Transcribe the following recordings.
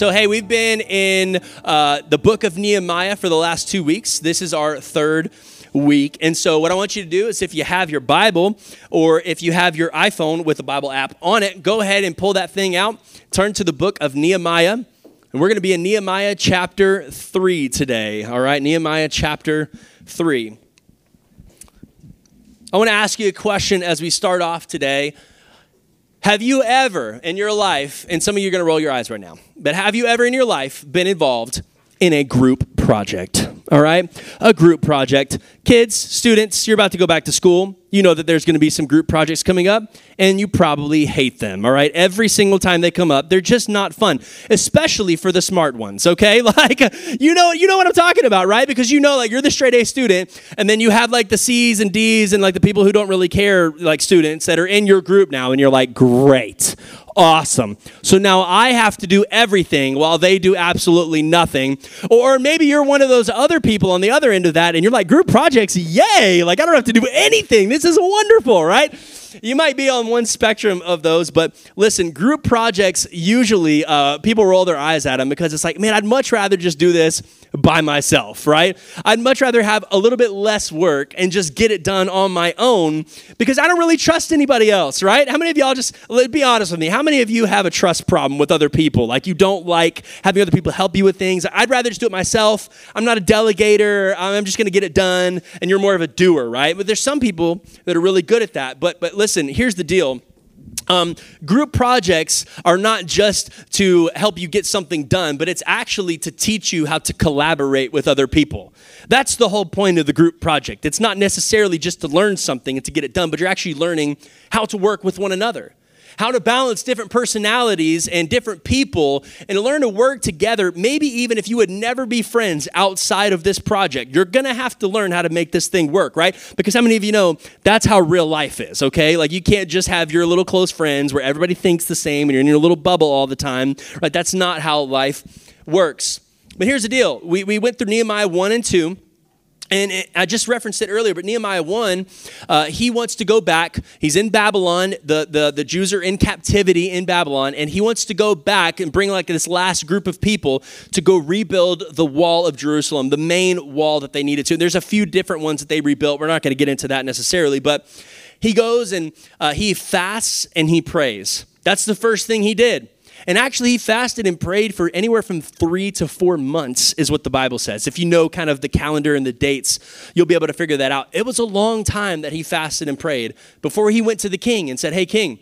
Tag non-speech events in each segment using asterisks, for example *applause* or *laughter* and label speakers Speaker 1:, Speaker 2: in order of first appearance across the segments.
Speaker 1: So, hey, we've been in uh, the book of Nehemiah for the last two weeks. This is our third week. And so, what I want you to do is if you have your Bible or if you have your iPhone with the Bible app on it, go ahead and pull that thing out, turn to the book of Nehemiah. And we're going to be in Nehemiah chapter 3 today. All right, Nehemiah chapter 3. I want to ask you a question as we start off today. Have you ever in your life, and some of you are going to roll your eyes right now, but have you ever in your life been involved in a group project? All right? A group project. Kids, students, you're about to go back to school. You know that there's going to be some group projects coming up, and you probably hate them, all right? Every single time they come up, they're just not fun, especially for the smart ones, okay? *laughs* Like, you know, you know what I'm talking about, right? Because you know, like, you're the straight A student, and then you have, like, the C's and D's and, like, the people who don't really care, like, students that are in your group now, and you're like, great awesome. So now I have to do everything while they do absolutely nothing. Or maybe you're one of those other people on the other end of that and you're like, group projects, yay! Like I don't have to do anything. This is wonderful, right? You might be on one spectrum of those, but listen, group projects usually uh, people roll their eyes at them because it's like, man, I'd much rather just do this by myself, right? I'd much rather have a little bit less work and just get it done on my own because I don't really trust anybody else, right? How many of y'all just, be honest with me, how many of you have a trust problem with other people? Like you don't like having other people help you with things? I'd rather just do it myself. I'm not a delegator. I'm just going to get it done. And you're more of a doer, right? But there's some people that are really good at that. But, but listen, here's the deal um, group projects are not just to help you get something done, but it's actually to teach you how to collaborate with other people. That's the whole point of the group project. It's not necessarily just to learn something and to get it done, but you're actually learning how to work with one another how to balance different personalities and different people and learn to work together, maybe even if you would never be friends outside of this project. You're gonna have to learn how to make this thing work, right? Because how many of you know that's how real life is, okay? Like you can't just have your little close friends where everybody thinks the same and you're in your little bubble all the time, right? That's not how life works. But here's the deal we, we went through Nehemiah 1 and 2. And I just referenced it earlier, but Nehemiah 1, uh, he wants to go back. He's in Babylon. The, the, the Jews are in captivity in Babylon, and he wants to go back and bring like this last group of people to go rebuild the wall of Jerusalem, the main wall that they needed to. There's a few different ones that they rebuilt. We're not going to get into that necessarily, but he goes and uh, he fasts and he prays. That's the first thing he did. And actually, he fasted and prayed for anywhere from three to four months, is what the Bible says. If you know kind of the calendar and the dates, you'll be able to figure that out. It was a long time that he fasted and prayed before he went to the king and said, Hey, king,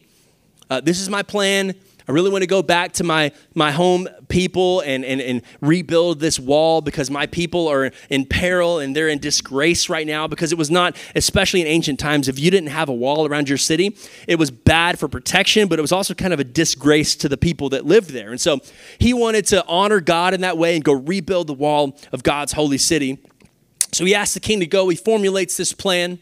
Speaker 1: uh, this is my plan. I really want to go back to my, my home people and, and, and rebuild this wall because my people are in peril and they're in disgrace right now because it was not, especially in ancient times, if you didn't have a wall around your city, it was bad for protection, but it was also kind of a disgrace to the people that lived there. And so he wanted to honor God in that way and go rebuild the wall of God's holy city. So he asked the king to go. He formulates this plan.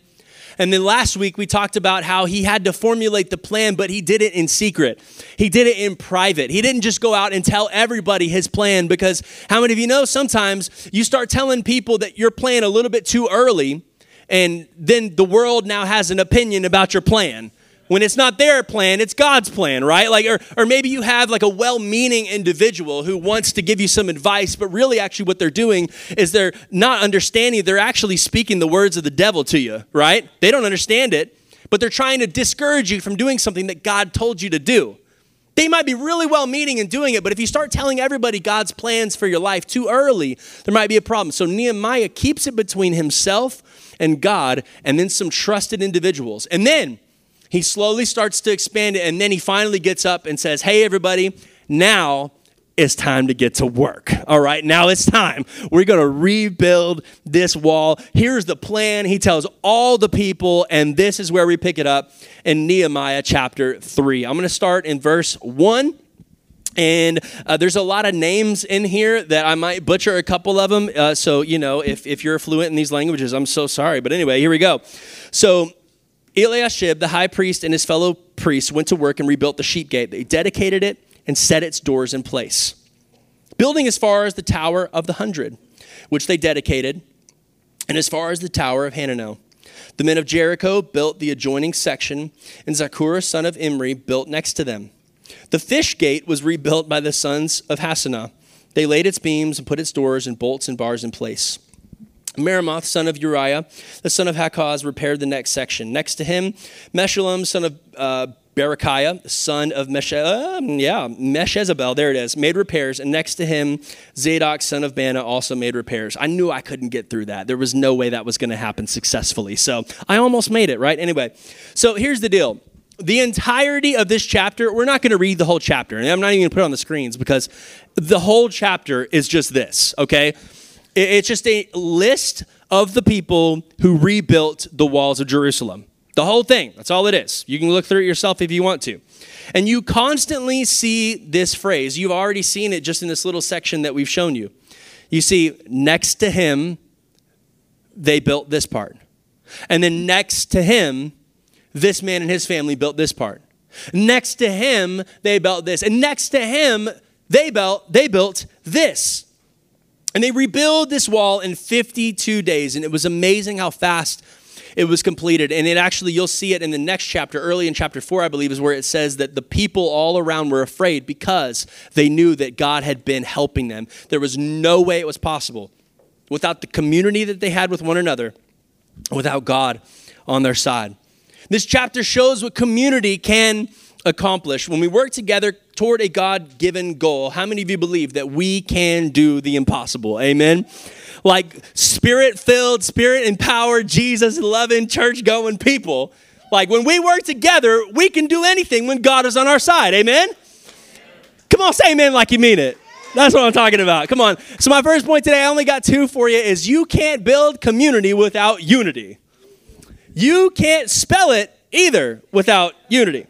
Speaker 1: And then last week we talked about how he had to formulate the plan, but he did it in secret. He did it in private. He didn't just go out and tell everybody his plan because how many of you know sometimes you start telling people that your plan a little bit too early and then the world now has an opinion about your plan when it's not their plan it's god's plan right like or, or maybe you have like a well-meaning individual who wants to give you some advice but really actually what they're doing is they're not understanding they're actually speaking the words of the devil to you right they don't understand it but they're trying to discourage you from doing something that god told you to do they might be really well meaning in doing it, but if you start telling everybody God's plans for your life too early, there might be a problem. So Nehemiah keeps it between himself and God and then some trusted individuals. And then he slowly starts to expand it, and then he finally gets up and says, Hey, everybody, now it's time to get to work. All right, now it's time. We're going to rebuild this wall. Here's the plan. He tells all the people, and this is where we pick it up in Nehemiah chapter 3. I'm going to start in verse 1. And uh, there's a lot of names in here that I might butcher a couple of them. Uh, so, you know, if, if you're fluent in these languages, I'm so sorry. But anyway, here we go. So, Eliashib, the high priest, and his fellow priests went to work and rebuilt the sheep gate. They dedicated it and set its doors in place, building as far as the Tower of the Hundred, which they dedicated, and as far as the Tower of Hananel. The men of Jericho built the adjoining section, and Zakkur, son of Imri, built next to them. The fish gate was rebuilt by the sons of Hassenaah. They laid its beams and put its doors and bolts and bars in place. Meremoth, son of Uriah, the son of Hakkoz, repaired the next section. Next to him, Meshullam, son of uh, Berechiah, son of Mesh- uh, yeah, Meshezabel, there it is, made repairs. And next to him, Zadok, son of Baana, also made repairs. I knew I couldn't get through that. There was no way that was going to happen successfully. So I almost made it, right? Anyway, so here's the deal. The entirety of this chapter, we're not going to read the whole chapter, and I'm not even going to put it on the screens because the whole chapter is just this, okay? It's just a list of the people who rebuilt the walls of Jerusalem. The whole thing. That's all it is. You can look through it yourself if you want to. And you constantly see this phrase. You've already seen it just in this little section that we've shown you. You see, next to him, they built this part. And then next to him, this man and his family built this part. Next to him, they built this. And next to him, they built, they built this. And they rebuild this wall in 52 days. And it was amazing how fast it was completed. And it actually, you'll see it in the next chapter, early in chapter four, I believe, is where it says that the people all around were afraid because they knew that God had been helping them. There was no way it was possible without the community that they had with one another, without God on their side. This chapter shows what community can accomplish. When we work together toward a God given goal, how many of you believe that we can do the impossible? Amen. Like spirit filled, spirit empowered, Jesus loving, church going people. Like when we work together, we can do anything when God is on our side. Amen. Come on, say amen like you mean it. That's what I'm talking about. Come on. So, my first point today, I only got two for you, is you can't build community without unity. You can't spell it either without unity.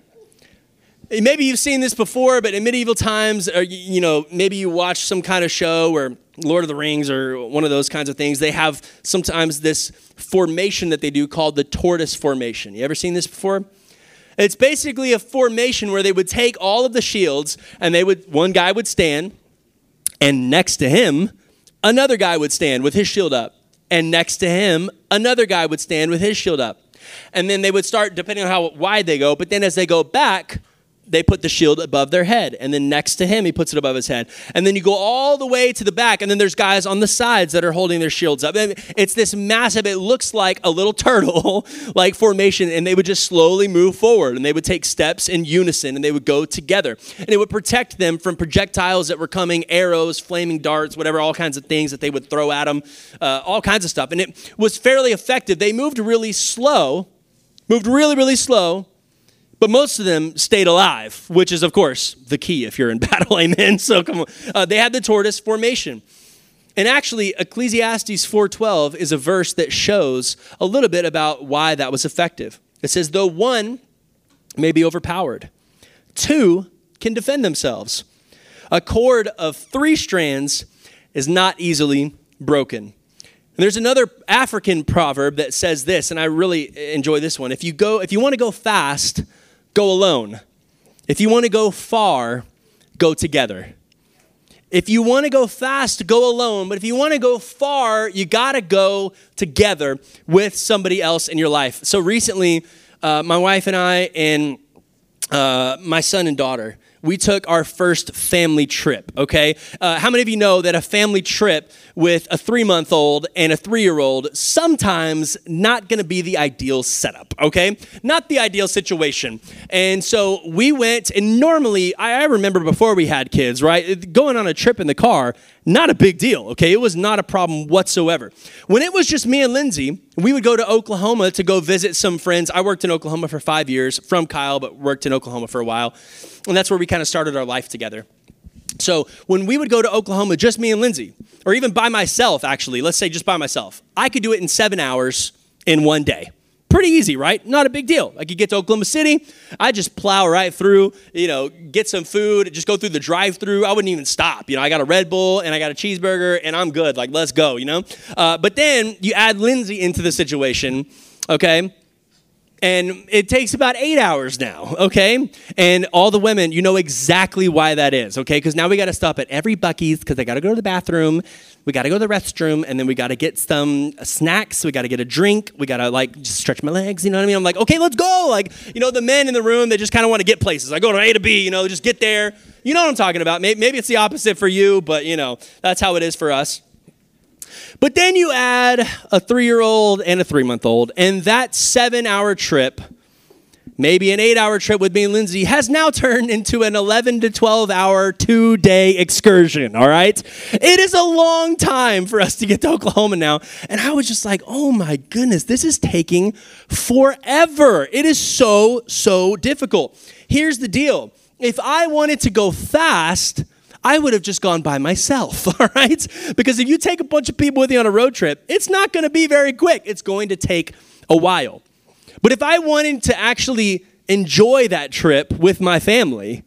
Speaker 1: Maybe you've seen this before, but in medieval times, uh, or you know, maybe you watch some kind of show or Lord of the Rings or one of those kinds of things. They have sometimes this formation that they do called the tortoise formation. You ever seen this before? It's basically a formation where they would take all of the shields and they would one guy would stand and next to him another guy would stand with his shield up and next to him another guy would stand with his shield up. And then they would start depending on how wide they go, but then as they go back, they put the shield above their head. And then next to him, he puts it above his head. And then you go all the way to the back, and then there's guys on the sides that are holding their shields up. And it's this massive, it looks like a little *laughs* turtle like formation, and they would just slowly move forward, and they would take steps in unison, and they would go together. And it would protect them from projectiles that were coming, arrows, flaming darts, whatever, all kinds of things that they would throw at them, uh, all kinds of stuff. And it was fairly effective. They moved really slow, moved really, really slow but most of them stayed alive, which is, of course, the key if you're in *laughs* battle. Amen. So come on. Uh, they had the tortoise formation. And actually, Ecclesiastes 4:12 is a verse that shows a little bit about why that was effective. It says, "Though one may be overpowered, two can defend themselves. A cord of three strands is not easily broken." And there's another African proverb that says this, and I really enjoy this one. If you go, if you want to go fast, go alone. If you want to go far, go together. If you want to go fast, go alone. But if you want to go far, you got to go together with somebody else in your life. So recently, uh, my wife and I and uh, my son and daughter, we took our first family trip, okay? Uh, how many of you know that a family trip with a three month old and a three year old sometimes not gonna be the ideal setup, okay? Not the ideal situation. And so we went, and normally, I remember before we had kids, right? Going on a trip in the car, not a big deal, okay? It was not a problem whatsoever. When it was just me and Lindsay, we would go to Oklahoma to go visit some friends. I worked in Oklahoma for five years, from Kyle, but worked in Oklahoma for a while. And that's where we kind of started our life together. So when we would go to Oklahoma, just me and Lindsay, or even by myself, actually, let's say just by myself, I could do it in seven hours in one day. Pretty easy, right? Not a big deal. I could get to Oklahoma City, I just plow right through, you know, get some food, just go through the drive through. I wouldn't even stop. You know, I got a Red Bull and I got a cheeseburger and I'm good. Like, let's go, you know? Uh, but then you add Lindsay into the situation, okay? And it takes about eight hours now, okay? And all the women, you know exactly why that is, okay? Because now we got to stop at every Buc-ee's because they got to go to the bathroom, we got to go to the restroom, and then we got to get some snacks, we got to get a drink, we got to like just stretch my legs, you know what I mean? I'm like, okay, let's go. Like, you know, the men in the room, they just kind of want to get places. I go to A to B, you know, just get there. You know what I'm talking about. Maybe it's the opposite for you, but you know, that's how it is for us. But then you add a three year old and a three month old, and that seven hour trip, maybe an eight hour trip with me and Lindsay, has now turned into an 11 to 12 hour, two day excursion, all right? It is a long time for us to get to Oklahoma now. And I was just like, oh my goodness, this is taking forever. It is so, so difficult. Here's the deal if I wanted to go fast, I would have just gone by myself, *laughs* all right? Because if you take a bunch of people with you on a road trip, it's not going to be very quick. It's going to take a while. But if I wanted to actually enjoy that trip with my family,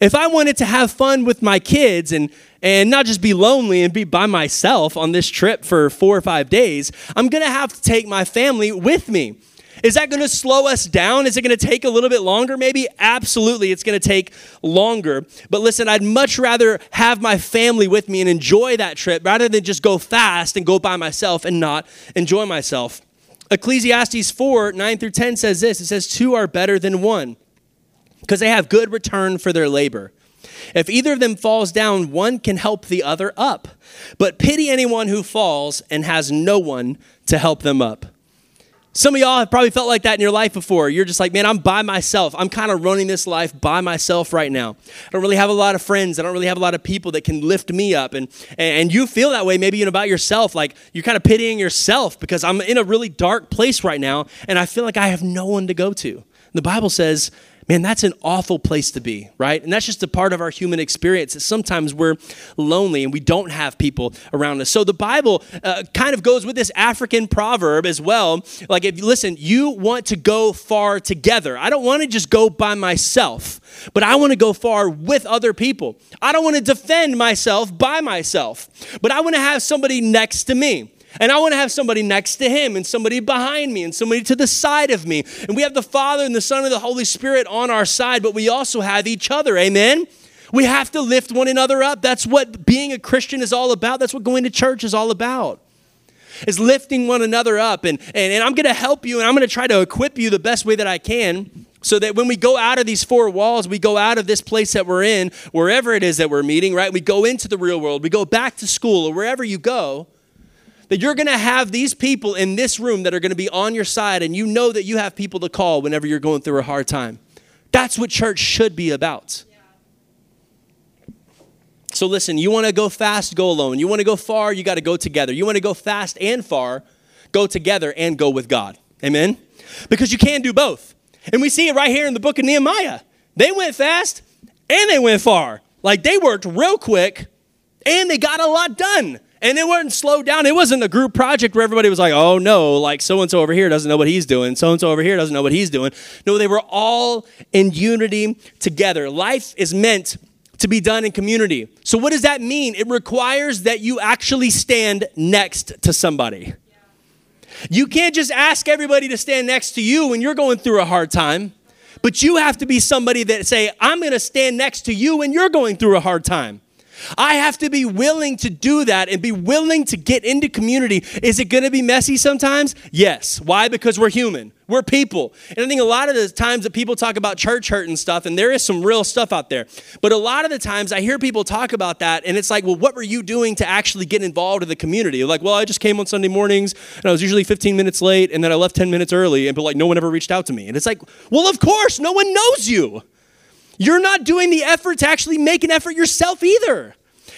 Speaker 1: if I wanted to have fun with my kids and and not just be lonely and be by myself on this trip for 4 or 5 days, I'm going to have to take my family with me. Is that going to slow us down? Is it going to take a little bit longer? Maybe. Absolutely, it's going to take longer. But listen, I'd much rather have my family with me and enjoy that trip rather than just go fast and go by myself and not enjoy myself. Ecclesiastes 4 9 through 10 says this it says, Two are better than one because they have good return for their labor. If either of them falls down, one can help the other up. But pity anyone who falls and has no one to help them up. Some of y'all have probably felt like that in your life before. You're just like, man, I'm by myself. I'm kind of running this life by myself right now. I don't really have a lot of friends. I don't really have a lot of people that can lift me up. And, and you feel that way maybe even about yourself. Like you're kind of pitying yourself because I'm in a really dark place right now and I feel like I have no one to go to. The Bible says Man, that's an awful place to be, right? And that's just a part of our human experience. That sometimes we're lonely and we don't have people around us. So the Bible uh, kind of goes with this African proverb as well. Like, if you listen, you want to go far together. I don't want to just go by myself, but I want to go far with other people. I don't want to defend myself by myself, but I want to have somebody next to me. And I want to have somebody next to him and somebody behind me and somebody to the side of me. And we have the Father and the Son and the Holy Spirit on our side, but we also have each other. Amen? We have to lift one another up. That's what being a Christian is all about. That's what going to church is all about. Is lifting one another up. And, and, and I'm going to help you and I'm going to try to equip you the best way that I can so that when we go out of these four walls, we go out of this place that we're in, wherever it is that we're meeting, right? We go into the real world, we go back to school or wherever you go that you're going to have these people in this room that are going to be on your side, and you know that you have people to call whenever you're going through a hard time. That's what church should be about. So, listen, you want to go fast, go alone. You want to go far, you got to go together. You want to go fast and far, go together and go with God. Amen? Because you can do both. And we see it right here in the book of Nehemiah. They went fast and they went far. Like they worked real quick and they got a lot done. And it wasn't slowed down. It wasn't a group project where everybody was like, oh no, like so and so over here doesn't know what he's doing. So and so over here doesn't know what he's doing. No, they were all in unity together. Life is meant to be done in community. So, what does that mean? It requires that you actually stand next to somebody. You can't just ask everybody to stand next to you when you're going through a hard time, but you have to be somebody that say, I'm going to stand next to you when you're going through a hard time. I have to be willing to do that and be willing to get into community. Is it going to be messy sometimes? Yes. Why? Because we're human. We're people. And I think a lot of the times that people talk about church hurt and stuff, and there is some real stuff out there. But a lot of the times I hear people talk about that, and it's like, well, what were you doing to actually get involved in the community? Like, well, I just came on Sunday mornings, and I was usually 15 minutes late, and then I left 10 minutes early, and but like no one ever reached out to me. And it's like, well, of course, no one knows you. You're not doing the effort to actually make an effort yourself either.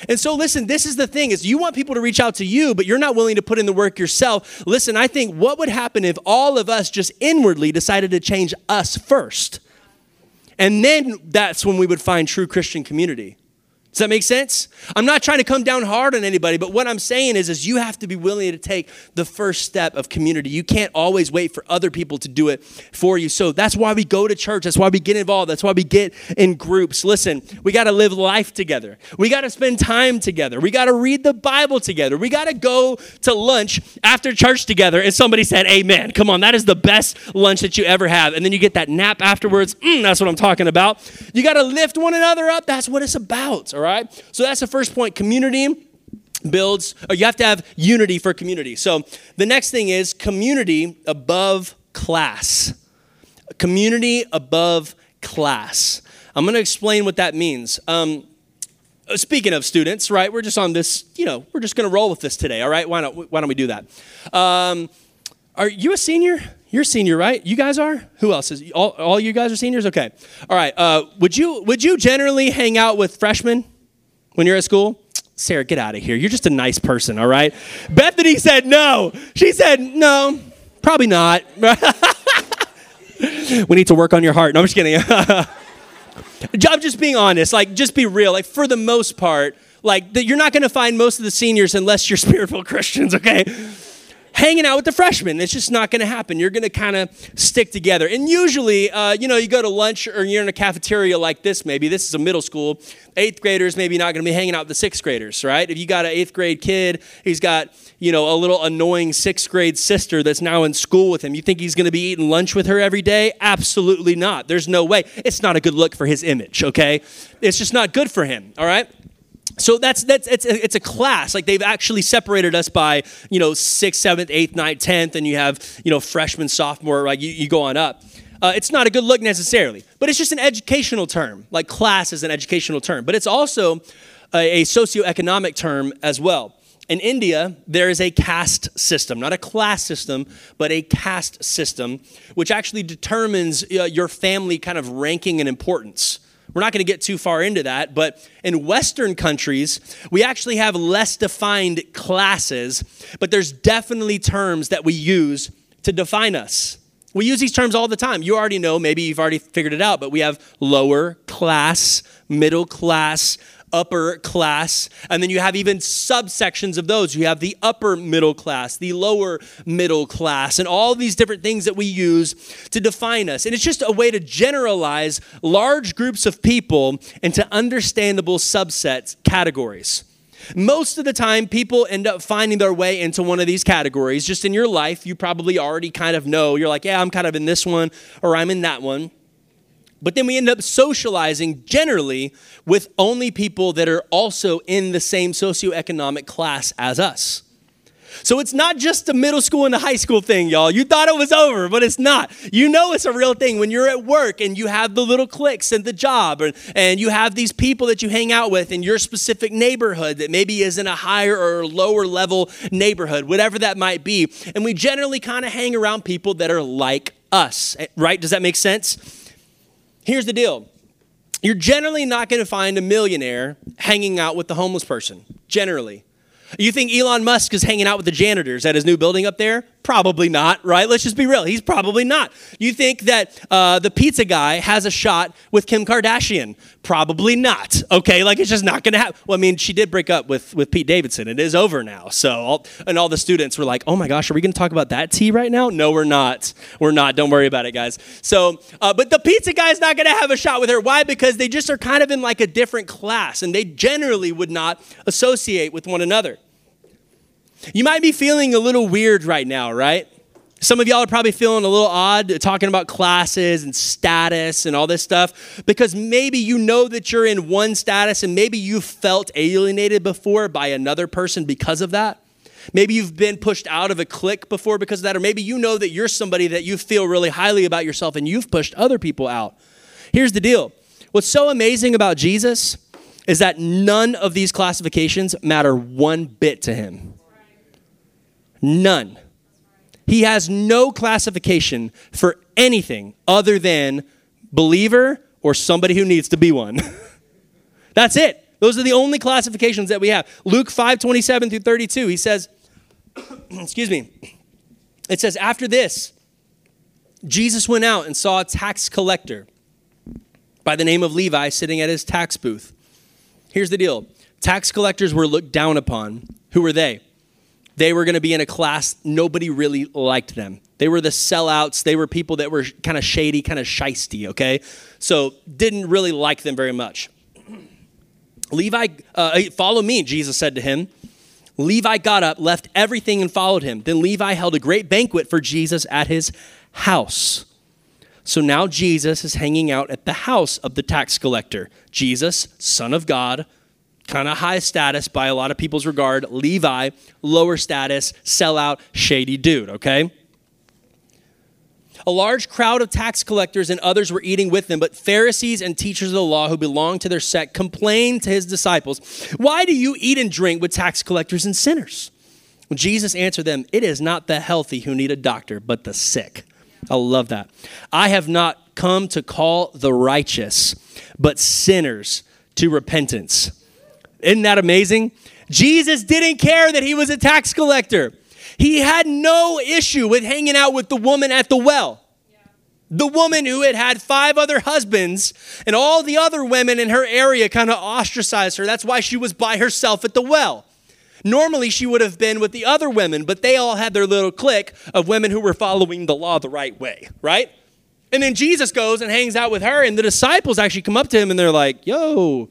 Speaker 1: And so listen, this is the thing is you want people to reach out to you, but you're not willing to put in the work yourself. Listen, I think what would happen if all of us just inwardly decided to change us first? And then that's when we would find true Christian community. Does that make sense? I'm not trying to come down hard on anybody, but what I'm saying is, is you have to be willing to take the first step of community. You can't always wait for other people to do it for you. So that's why we go to church. That's why we get involved. That's why we get in groups. Listen, we got to live life together. We got to spend time together. We got to read the Bible together. We got to go to lunch after church together. And somebody said, Amen. Come on, that is the best lunch that you ever have. And then you get that nap afterwards. Mm, that's what I'm talking about. You got to lift one another up. That's what it's about all right? So that's the first point. Community builds, or you have to have unity for community. So the next thing is community above class. Community above class. I'm going to explain what that means. Um, speaking of students, right? We're just on this, you know, we're just going to roll with this today, all right? Why don't, why don't we do that? Um, are you a senior? You're a senior, right? You guys are? Who else is? All, all you guys are seniors? Okay. All right. Uh, would you would you generally hang out with freshmen when you're at school? Sarah, get out of here. You're just a nice person, all right? Bethany said no. She said no, probably not. *laughs* we need to work on your heart. No, I'm just kidding. *laughs* I'm just being honest. Like, just be real. Like, for the most part, like, you're not going to find most of the seniors unless you're *laughs* spiritual Christians, okay? Hanging out with the freshmen. It's just not going to happen. You're going to kind of stick together. And usually, uh, you know, you go to lunch or you're in a cafeteria like this, maybe. This is a middle school. Eighth graders maybe not going to be hanging out with the sixth graders, right? If you got an eighth grade kid, he's got, you know, a little annoying sixth grade sister that's now in school with him. You think he's going to be eating lunch with her every day? Absolutely not. There's no way. It's not a good look for his image, okay? It's just not good for him, all right? So that's that's it's a, it's a class. Like they've actually separated us by you know sixth, seventh, eighth, ninth, tenth, and you have you know freshman, sophomore. Like you, you go on up. Uh, it's not a good look necessarily, but it's just an educational term. Like class is an educational term, but it's also a, a socioeconomic term as well. In India, there is a caste system, not a class system, but a caste system, which actually determines uh, your family kind of ranking and importance. We're not going to get too far into that, but in Western countries, we actually have less defined classes, but there's definitely terms that we use to define us. We use these terms all the time. You already know, maybe you've already figured it out, but we have lower class, middle class, upper class. And then you have even subsections of those. You have the upper middle class, the lower middle class, and all these different things that we use to define us. And it's just a way to generalize large groups of people into understandable subsets, categories. Most of the time, people end up finding their way into one of these categories. Just in your life, you probably already kind of know. You're like, yeah, I'm kind of in this one or I'm in that one. But then we end up socializing generally with only people that are also in the same socioeconomic class as us. So it's not just a middle school and a high school thing, y'all. You thought it was over, but it's not. You know it's a real thing when you're at work and you have the little cliques and the job, and, and you have these people that you hang out with in your specific neighborhood that maybe is in a higher or lower level neighborhood, whatever that might be. And we generally kind of hang around people that are like us, eh, right? Does that make sense? Here's the deal you're generally not going to find a millionaire hanging out with the homeless person, generally. You think Elon Musk is hanging out with the janitors at his new building up there? Probably not, right? Let's just be real. He's probably not. You think that uh, the pizza guy has a shot with Kim Kardashian? Probably not. Okay, like it's just not going to happen. Well, I mean, she did break up with with Pete Davidson. It is over now. So, all, and all the students were like, "Oh my gosh, are we going to talk about that tea right now?" No, we're not. We're not. Don't worry about it, guys. So, uh, but the pizza guy is not going to have a shot with her. Why? Because they just are kind of in like a different class, and they generally would not associate with one another. You might be feeling a little weird right now, right? Some of y'all are probably feeling a little odd talking about classes and status and all this stuff because maybe you know that you're in one status and maybe you've felt alienated before by another person because of that. Maybe you've been pushed out of a clique before because of that, or maybe you know that you're somebody that you feel really highly about yourself and you've pushed other people out. Here's the deal what's so amazing about Jesus is that none of these classifications matter one bit to him. None. He has no classification for anything other than believer or somebody who needs to be one. *laughs* That's it. Those are the only classifications that we have. Luke 5 27 through 32, he says, *clears throat* excuse me, it says, after this, Jesus went out and saw a tax collector by the name of Levi sitting at his tax booth. Here's the deal tax collectors were looked down upon. Who were they? They were going to be in a class, nobody really liked them. They were the sellouts. They were people that were kind of shady, kind of shisty, okay? So didn't really like them very much. *clears throat* Levi, uh, follow me, Jesus said to him. Levi got up, left everything, and followed him. Then Levi held a great banquet for Jesus at his house. So now Jesus is hanging out at the house of the tax collector. Jesus, son of God, kind of high status by a lot of people's regard. Levi, lower status, sellout, shady dude, okay? A large crowd of tax collectors and others were eating with them, but Pharisees and teachers of the law who belonged to their sect complained to his disciples, Why do you eat and drink with tax collectors and sinners? Jesus answered them, It is not the healthy who need a doctor, but the sick. I love that. I have not come to call the righteous, but sinners to repentance. Isn't that amazing? Jesus didn't care that he was a tax collector. He had no issue with hanging out with the woman at the well. The woman who had had five other husbands, and all the other women in her area kind of ostracized her. That's why she was by herself at the well. Normally, she would have been with the other women, but they all had their little clique of women who were following the law the right way, right? And then Jesus goes and hangs out with her, and the disciples actually come up to him and they're like, Yo,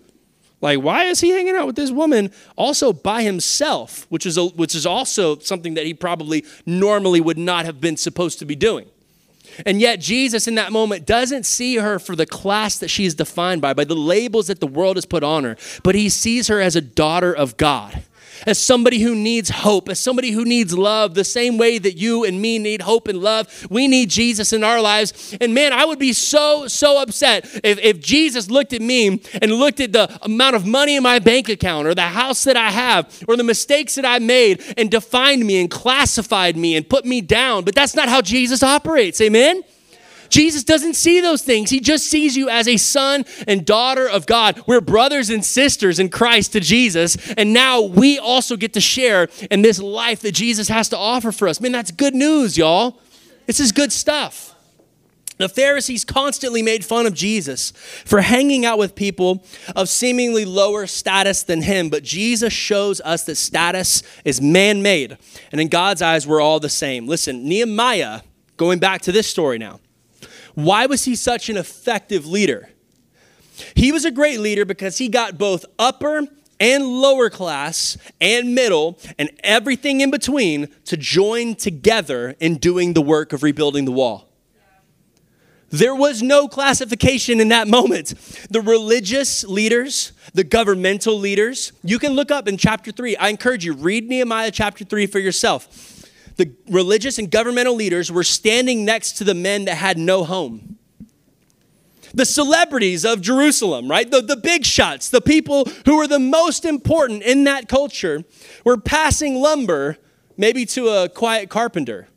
Speaker 1: like, why is he hanging out with this woman also by himself, which is, a, which is also something that he probably normally would not have been supposed to be doing? And yet, Jesus in that moment doesn't see her for the class that she is defined by, by the labels that the world has put on her, but he sees her as a daughter of God as somebody who needs hope, as somebody who needs love, the same way that you and me need hope and love. We need Jesus in our lives. And man, I would be so, so upset if, if Jesus looked at me and looked at the amount of money in my bank account or the house that I have or the mistakes that I made and defined me and classified me and put me down. But that's not how Jesus operates. Amen? Jesus doesn't see those things. He just sees you as a son and daughter of God. We're brothers and sisters in Christ to Jesus. And now we also get to share in this life that Jesus has to offer for us. Man, that's good news, y'all. This is good stuff. The Pharisees constantly made fun of Jesus for hanging out with people of seemingly lower status than him, but Jesus shows us that status is man made, and in God's eyes, we're all the same. Listen, Nehemiah, going back to this story now, why was he such an effective leader? He was a great leader because he got both upper and lower class and middle and everything in between to join together in doing the work of rebuilding the wall. There was no classification in that moment. The religious leaders, the governmental leaders, you can look up in chapter 3. I encourage you, read Nehemiah chapter 3 for yourself the religious and governmental leaders were standing next to the men that had no home. The celebrities of Jerusalem, right? The, the big shots, the people who were the most important in that culture, were passing lumber maybe to a quiet carpenter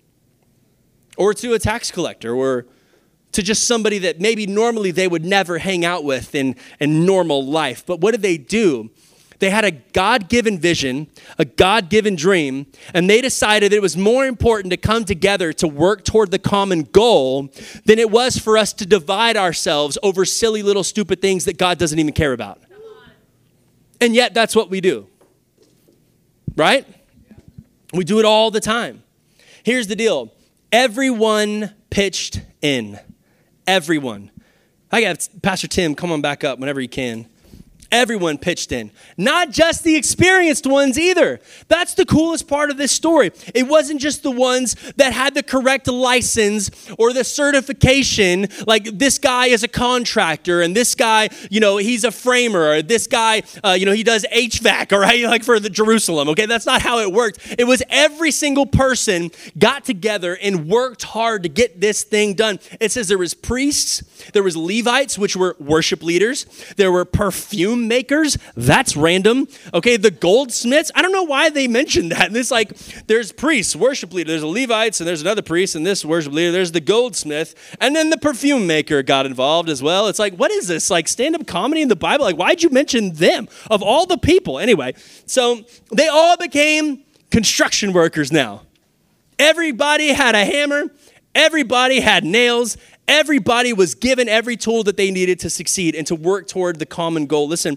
Speaker 1: or to a tax collector or to just somebody that maybe normally they would never hang out with in, in normal life. But what did they do? They had a God given vision, a God given dream, and they decided it was more important to come together to work toward the common goal than it was for us to divide ourselves over silly little stupid things that God doesn't even care about. And yet, that's what we do. Right? We do it all the time. Here's the deal everyone pitched in. Everyone. I got Pastor Tim, come on back up whenever you can. Everyone pitched in, not just the experienced ones either. That's the coolest part of this story. It wasn't just the ones that had the correct license or the certification, like this guy is a contractor and this guy, you know, he's a framer or this guy, uh, you know, he does HVAC, all right, *laughs* like for the Jerusalem, okay? That's not how it worked. It was every single person got together and worked hard to get this thing done. It says there was priests, there was Levites, which were worship leaders, there were perfume makers. That's random. Okay, the goldsmiths. I don't know why they mentioned that. And it's like there's priests, worship leader. There's a Levites, and there's another priest, and this worship leader. There's the goldsmith, and then the perfume maker got involved as well. It's like, what is this? Like stand-up comedy in the Bible? Like, why'd you mention them of all the people? Anyway, so they all became construction workers now. Everybody had a hammer. Everybody had nails. Everybody was given every tool that they needed to succeed and to work toward the common goal. Listen,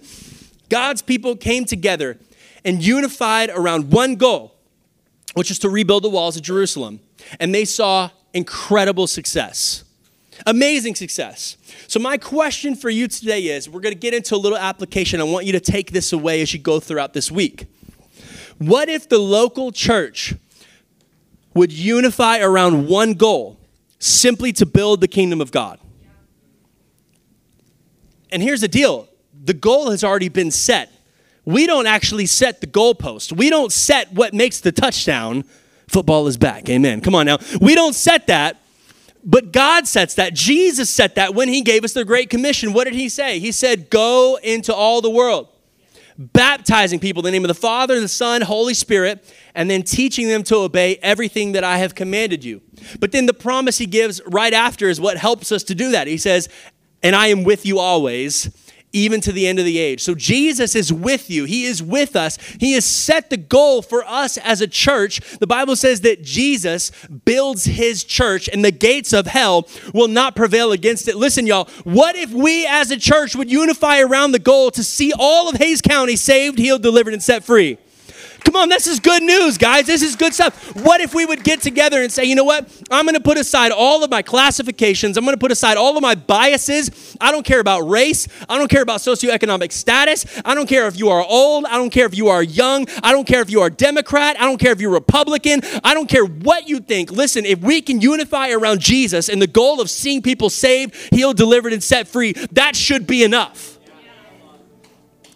Speaker 1: God's people came together and unified around one goal, which is to rebuild the walls of Jerusalem. And they saw incredible success. Amazing success. So, my question for you today is we're going to get into a little application. I want you to take this away as you go throughout this week. What if the local church would unify around one goal, simply to build the kingdom of God? And here's the deal the goal has already been set. We don't actually set the goalpost, we don't set what makes the touchdown. Football is back. Amen. Come on now. We don't set that. But God sets that. Jesus set that when He gave us the Great Commission. What did He say? He said, Go into all the world, baptizing people in the name of the Father, the Son, Holy Spirit, and then teaching them to obey everything that I have commanded you. But then the promise He gives right after is what helps us to do that. He says, And I am with you always even to the end of the age. So Jesus is with you. He is with us. He has set the goal for us as a church. The Bible says that Jesus builds his church and the gates of hell will not prevail against it. Listen, y'all, what if we as a church would unify around the goal to see all of Hays County saved, healed, delivered, and set free? Come on, this is good news, guys. This is good stuff. What if we would get together and say, you know what? I'm going to put aside all of my classifications. I'm going to put aside all of my biases. I don't care about race. I don't care about socioeconomic status. I don't care if you are old. I don't care if you are young. I don't care if you are Democrat. I don't care if you're Republican. I don't care what you think. Listen, if we can unify around Jesus and the goal of seeing people saved, healed, delivered, and set free, that should be enough.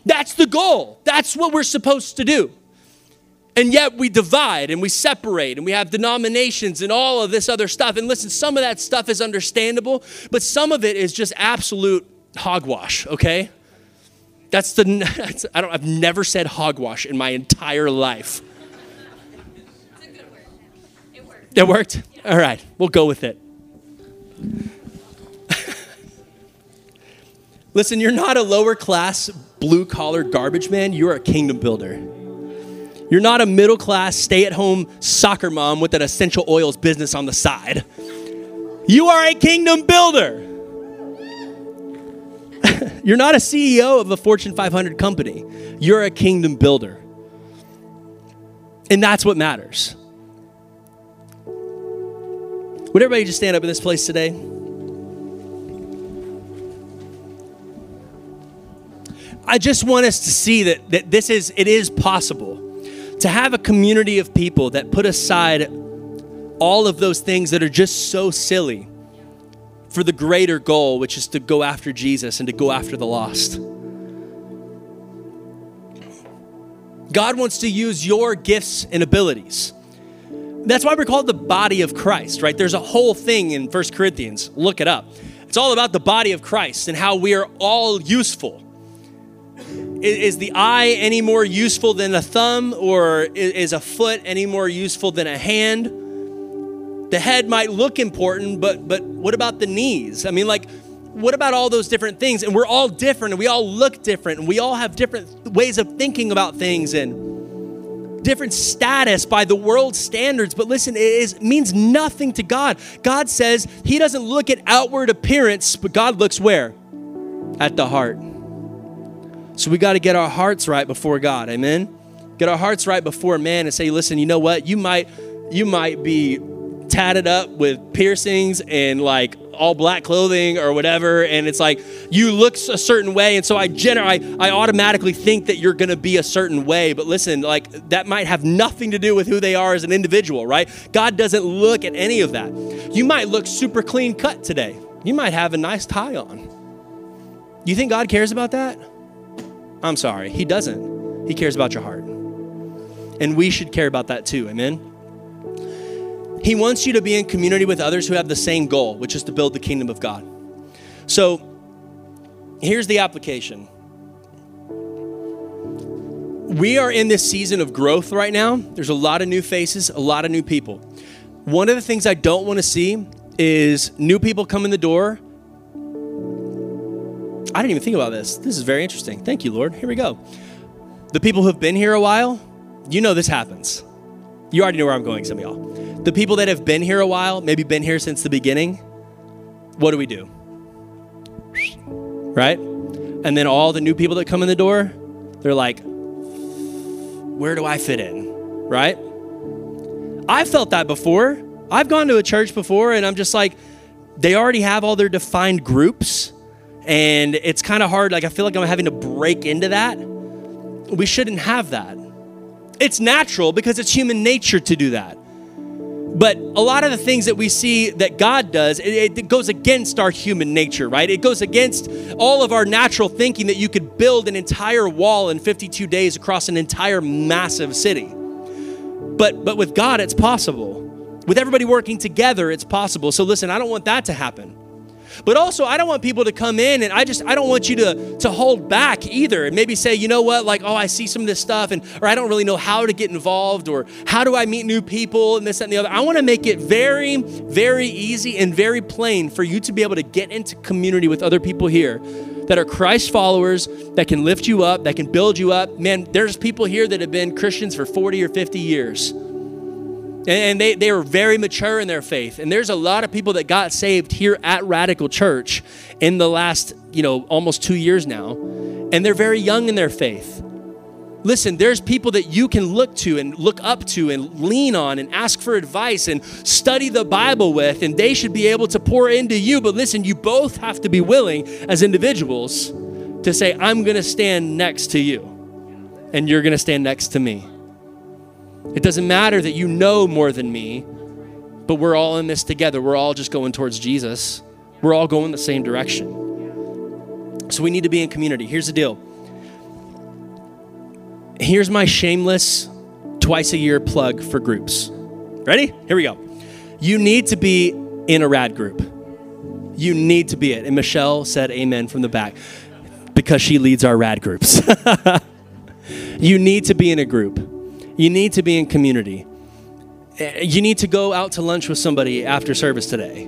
Speaker 1: That's the goal. That's what we're supposed to do. And yet we divide and we separate and we have denominations and all of this other stuff. And listen, some of that stuff is understandable, but some of it is just absolute hogwash, okay? That's the, *laughs* that's, I don't, I've never said hogwash in my entire life. It's a good word. It worked. It worked? Yeah. All right, we'll go with it. *laughs* Listen, you're not a lower class, blue collar garbage man, you're a kingdom builder. You're not a middle class, stay at home soccer mom with an essential oils business on the side. You are a kingdom builder. *laughs* You're not a CEO of a Fortune 500 company. You're a kingdom builder. And that's what matters. Would everybody just stand up in this place today? I just want us to see that, that this is it is possible to have a community of people that put aside all of those things that are just so silly for the greater goal, which is to go after Jesus and to go after the lost. God wants to use your gifts and abilities. That's why we're called the body of Christ, right? There's a whole thing in First Corinthians. Look it up. It's all about the body of Christ and how we are all useful. Is the eye any more useful than a thumb, or is a foot any more useful than a hand? The head might look important, but but what about the knees? I mean, like, what about all those different things? And we're all different, and we all look different, and we all have different ways of thinking about things, and different status by the world's standards. But listen, it is, means nothing to God. God says He doesn't look at outward appearance, but God looks where? At the heart. So we got to get our hearts right before God. Amen. Get our hearts right before man and say, listen, you know what? You might you might be tatted up with piercings and like all black clothing or whatever and it's like you look a certain way and so i gener- I, I automatically think that you're going to be a certain way but listen like that might have nothing to do with who they are as an individual right god doesn't look at any of that you might look super clean cut today you might have a nice tie on you think god cares about that I'm sorry, He doesn't. He cares about your heart. And we should care about that too. Amen. He wants you to be in community with others who have the same goal, which is to build the kingdom of God. So here's the application. We are in this season of growth right now. There's a lot of new faces, a lot of new people. One of the things I don't want to see is new people come in the door I didn't even think about this. This is very interesting. Thank you, Lord. Here we go. The people who have been here a while, you know this happens. You already know where I'm going, some of y'all. The people that have been here a while, maybe been here since the beginning, what do we do? Right? And then all the new people that come in the door, They're like, where do I fit in? Right? I've felt that before. I've gone to a church before and I'm just like, they already have all their defined groups. And it's kind of hard. Like, I feel like I'm having to break into that. We shouldn't have that. It's natural because it's human nature to do that. But a lot of the things that we see that God does, it, it, goes against our human nature, right? It goes against all of our natural thinking that you could build an entire wall in 52 days across an entire massive city. But but with God, it's possible. With everybody working together, it's possible. So listen, I don't want that to happen. But also, I don't want people to come in and I just I don't want you to to hold back either and maybe say, you know what, like, oh, I see some of this stuff and or I don't really know how to get involved or how do I meet new people and this and the other. I want to make it very, very easy and very plain for you to be able to get into community with other people here that are Christ followers that can lift you up, that can build you up. Man, there's people here that have been Christians for 40 or 50 years and they, they were very mature in their faith. And there's a lot of people that got saved here at Radical Church in the last, you know, almost two years now. And they're very young in their faith. Listen, there's people that you can look to and look up to and lean on and ask for advice and study the Bible with, and they should be able to pour into you. But listen, you both have to be willing as individuals to say, I'm going to stand next to you, and you're going to stand next to me. It doesn't matter that you know more than me, but we're all in this together. We're all just going towards Jesus. We're all going the same direction. So we need to be in community. Here's the deal. Here's my shameless twice a year plug for groups. Ready? Here we go. You need to be in a rad group. You need to be it. And Michelle said amen from the back because she leads our rad groups. *laughs* you need to be in a group. You need to be in community. Eh, you need to go out to lunch with somebody after service today.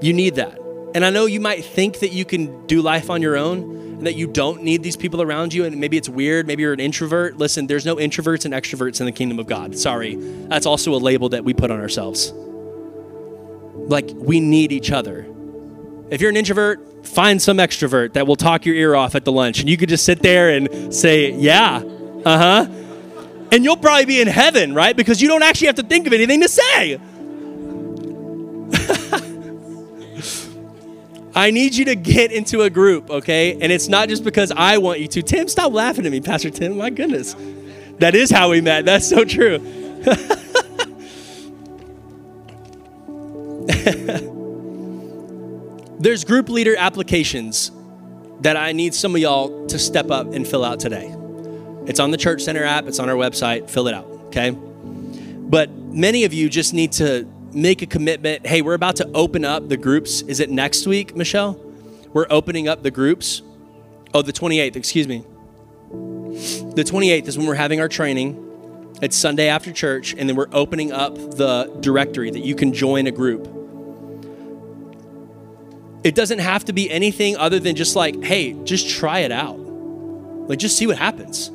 Speaker 1: You need that. And I know you might think that you can do life on your own and that you don't need these people around you. And maybe it's weird. Maybe you're an introvert. Listen, there's no introverts and extroverts in the kingdom of God. Sorry. That's also a label that we put on ourselves. Like, we need each other. If you're an introvert, find some extrovert that will talk your ear off at the lunch. And you could just sit there and say, Yeah, uh huh and you'll probably be in heaven, right? Because you don't actually have to think of anything to say. *laughs* I need you to get into a group, okay? And it's not just because I want you to. Tim, stop laughing at me, Pastor Tim. My goodness. That is how we met. That's so true. *laughs* There's group leader applications that I need some of y'all to step up and fill out today. It's on the Church Center app, it's on our website. Fill it out, okay? But many of you just need to make a commitment. Hey, we're about to open up the groups. Is it next week, Michelle? We're opening up the groups. Oh, the 28th, excuse me. The 28th is when we're having our training. It's Sunday after church, and then we're opening up the directory that you can join a group. It doesn't have to be anything other than just like, hey, just try it out. Like, just see what happens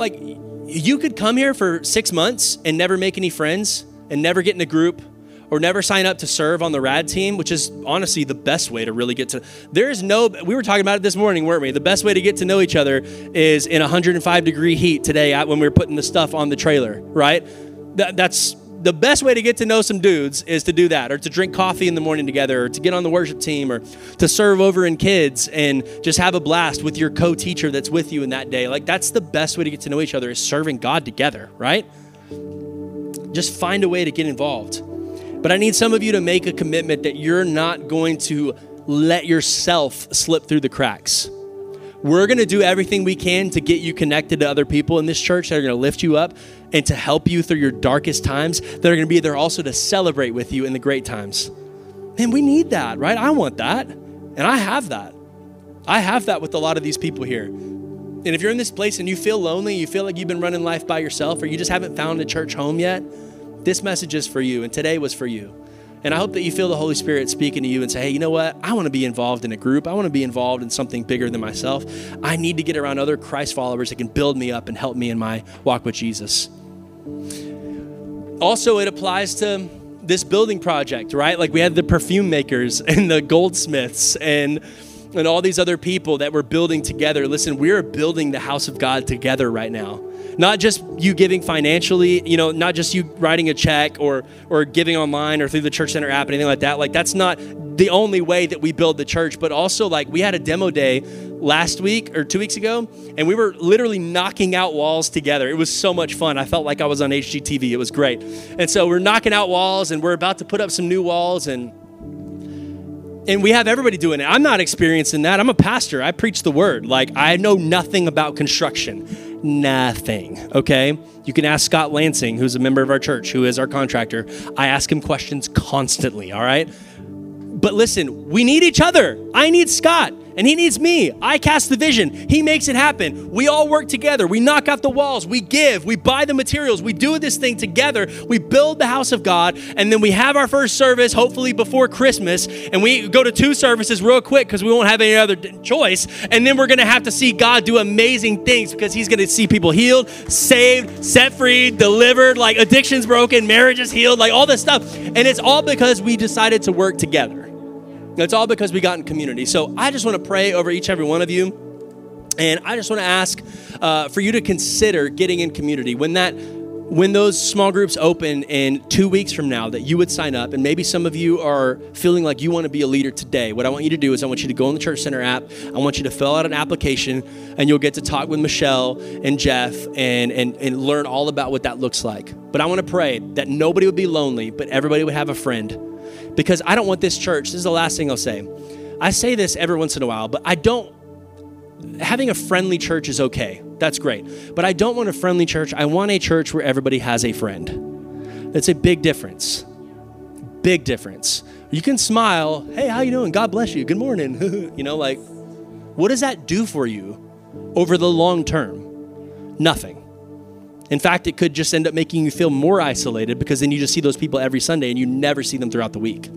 Speaker 1: like you could come here for six months and never make any friends and never get in a group or never sign up to serve on the rad team which is honestly the best way to really get to there is no we were talking about it this morning weren't we? The best way to get to know each other is in 105 degree heat today when we were putting the stuff on the trailer right? That, that's the best way to get to know some dudes is to do that, or to drink coffee in the morning together, or to get on the worship team, or to serve over in kids and just have a blast with your co teacher that's with you in that day. Like, that's the best way to get to know each other is serving God together, right? Just find a way to get involved. But I need some of you to make a commitment that you're not going to let yourself slip through the cracks. We're going to do everything we can to get you connected to other people in this church that are going to lift you up and to help you through your darkest times, that are going to be there also to celebrate with you in the great times. Man, we need that, right? I want that. And I have that. I have that with a lot of these people here. And if you're in this place and you feel lonely, you feel like you've been running life by yourself, or you just haven't found a church home yet, this message is for you. And today was for you. And I hope that you feel the Holy Spirit speaking to you and say, hey, you know what? I want to be involved in a group. I want to be involved in something bigger than myself. I need to get around other Christ followers that can build me up and help me in my walk with Jesus. Also, it applies to this building project, right? Like we had the perfume makers *laughs* and the goldsmiths and and all these other people that we're building together. Listen, we are building the house of God together right now. Not just you giving financially, you know, not just you writing a check or or giving online or through the church center app, anything like that. Like that's not the only way that we build the church, but also like we had a demo day last week or two weeks ago, and we were literally knocking out walls together. It was so much fun. I felt like I was on HGTV. It was great. And so we're knocking out walls, and we're about to put up some new walls, and and we have everybody doing it. I'm not experiencing that. I'm a pastor. I preach the word. Like I know nothing about construction. Nothing. Okay? You can ask Scott Lansing, who's a member of our church, who is our contractor. I ask him questions constantly, all right? But listen, we need each other. I need Scott and he needs me. I cast the vision. He makes it happen. We all work together. We knock out the walls. We give. We buy the materials. We do this thing together. We build the house of God and then we have our first service, hopefully before Christmas. And we go to two services real quick because we won't have any other choice. And then we're going to have to see God do amazing things because he's going to see people healed, saved, set free, delivered, like addictions broken, marriages healed, like all this stuff. And it's all because we decided to work together. It's all because we got in community. So I just want to pray over each and every one of you. And I just want to ask uh, for you to consider getting in community. When that when those small groups open in two weeks from now, that you would sign up, and maybe some of you are feeling like you want to be a leader today. What I want you to do is I want you to go on the Church Center app. I want you to fill out an application, and you'll get to talk with Michelle and Jeff and, and, and learn all about what that looks like. But I want to pray that nobody would be lonely, but everybody would have a friend because I don't want this church. This is the last thing I'll say. I say this every once in a while, but I don't. Having a friendly church is okay. That's great. But I don't want a friendly church. I want a church where everybody has a friend. That's a big difference. Big difference. You can smile, "Hey, how you doing? God bless you. Good morning." *laughs* you know, like what does that do for you over the long term? Nothing. In fact, it could just end up making you feel more isolated because then you just see those people every Sunday and you never see them throughout the week.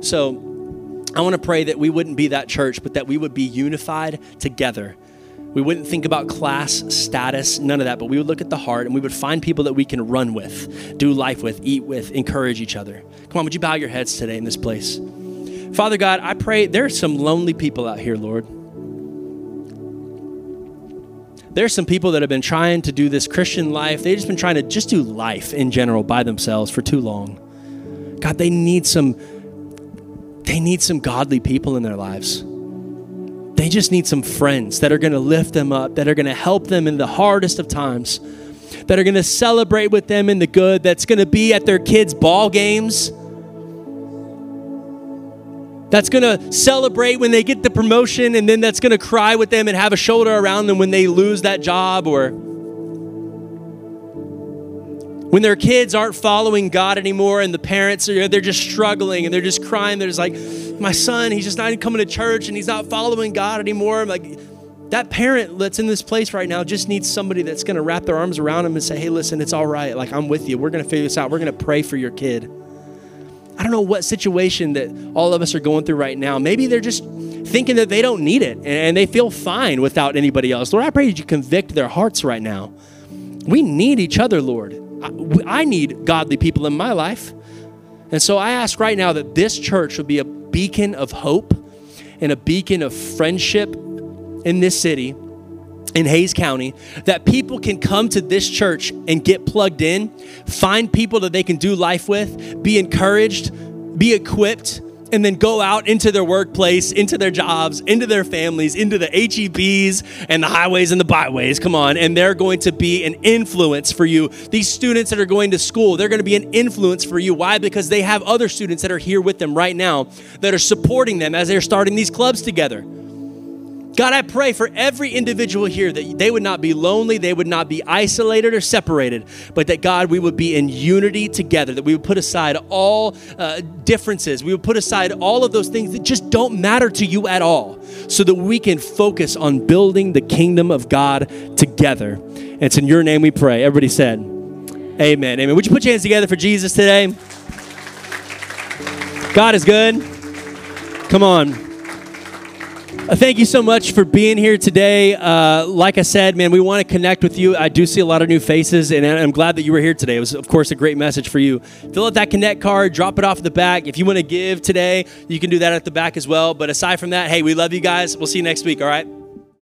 Speaker 1: So I want to pray that we wouldn't be that church, but that we would be unified together. We wouldn't think about class, status, none of that, but we would look at the heart and we would find people that we can run with, do life with, eat with, encourage each other. Come on, would you bow your heads today in this place? Father God, I pray there are some lonely people out here, Lord. There's some people that have been trying to do this Christian life. They've just been trying to just do life in general by themselves for too long. God, they need some they need some godly people in their lives. They just need some friends that are going to lift them up, that are going to help them in the hardest of times, that are going to celebrate with them in the good, that's going to be at their kids' ball games that's going to celebrate when they get the promotion and then that's going to cry with them and have a shoulder around them when they lose that job or when their kids aren't following God anymore and the parents are they're just struggling and they're just crying they're just like my son he's just not coming to church and he's not following God anymore I'm like that parent that's in this place right now just needs somebody that's going to wrap their arms around him and say hey listen it's all right like I'm with you we're going to figure this out we're going to pray for your kid I don't know what situation that all of us are going through right now. Maybe they're just thinking that they don't need it and they feel fine without anybody else. Lord, I pray that you convict their hearts right now. We need each other, Lord. I need godly people in my life. And so I ask right now that this church would be a beacon of hope and a beacon of friendship in this city in Hays County that people can come to this church and get plugged in, find people that they can do life with, be encouraged, be equipped, and then go out into their workplace, into their jobs, into their families, into the HEBs and the highways and the byways. Come on. And they're going to be an influence for you. These students that are going to school, they're going to be an influence for you. Why? Because they have other students that are here with them right now that are supporting them as they're starting these clubs together. God, I pray for every individual here that they would not be lonely, they would not be isolated or separated, but that God, we would be in unity together, that we would put aside all uh, differences, we would put aside all of those things that just don't matter to you at all, so that we can focus on building the kingdom of God together. And it's in your name we pray. Everybody said, Amen. Amen. Would you put your hands together for Jesus today? God is good. Come on. Uh, Thank you so much for being here today. Uh, like I said, man, we want to connect with you. I do see a lot of new faces, and I'm glad that you were here today. It was, of course, a great message for you. Fill out that Connect card, drop it off the back. If you want to give today, you can do that at the back as well. But aside from that, hey, we love you guys. We'll see you next week, all right?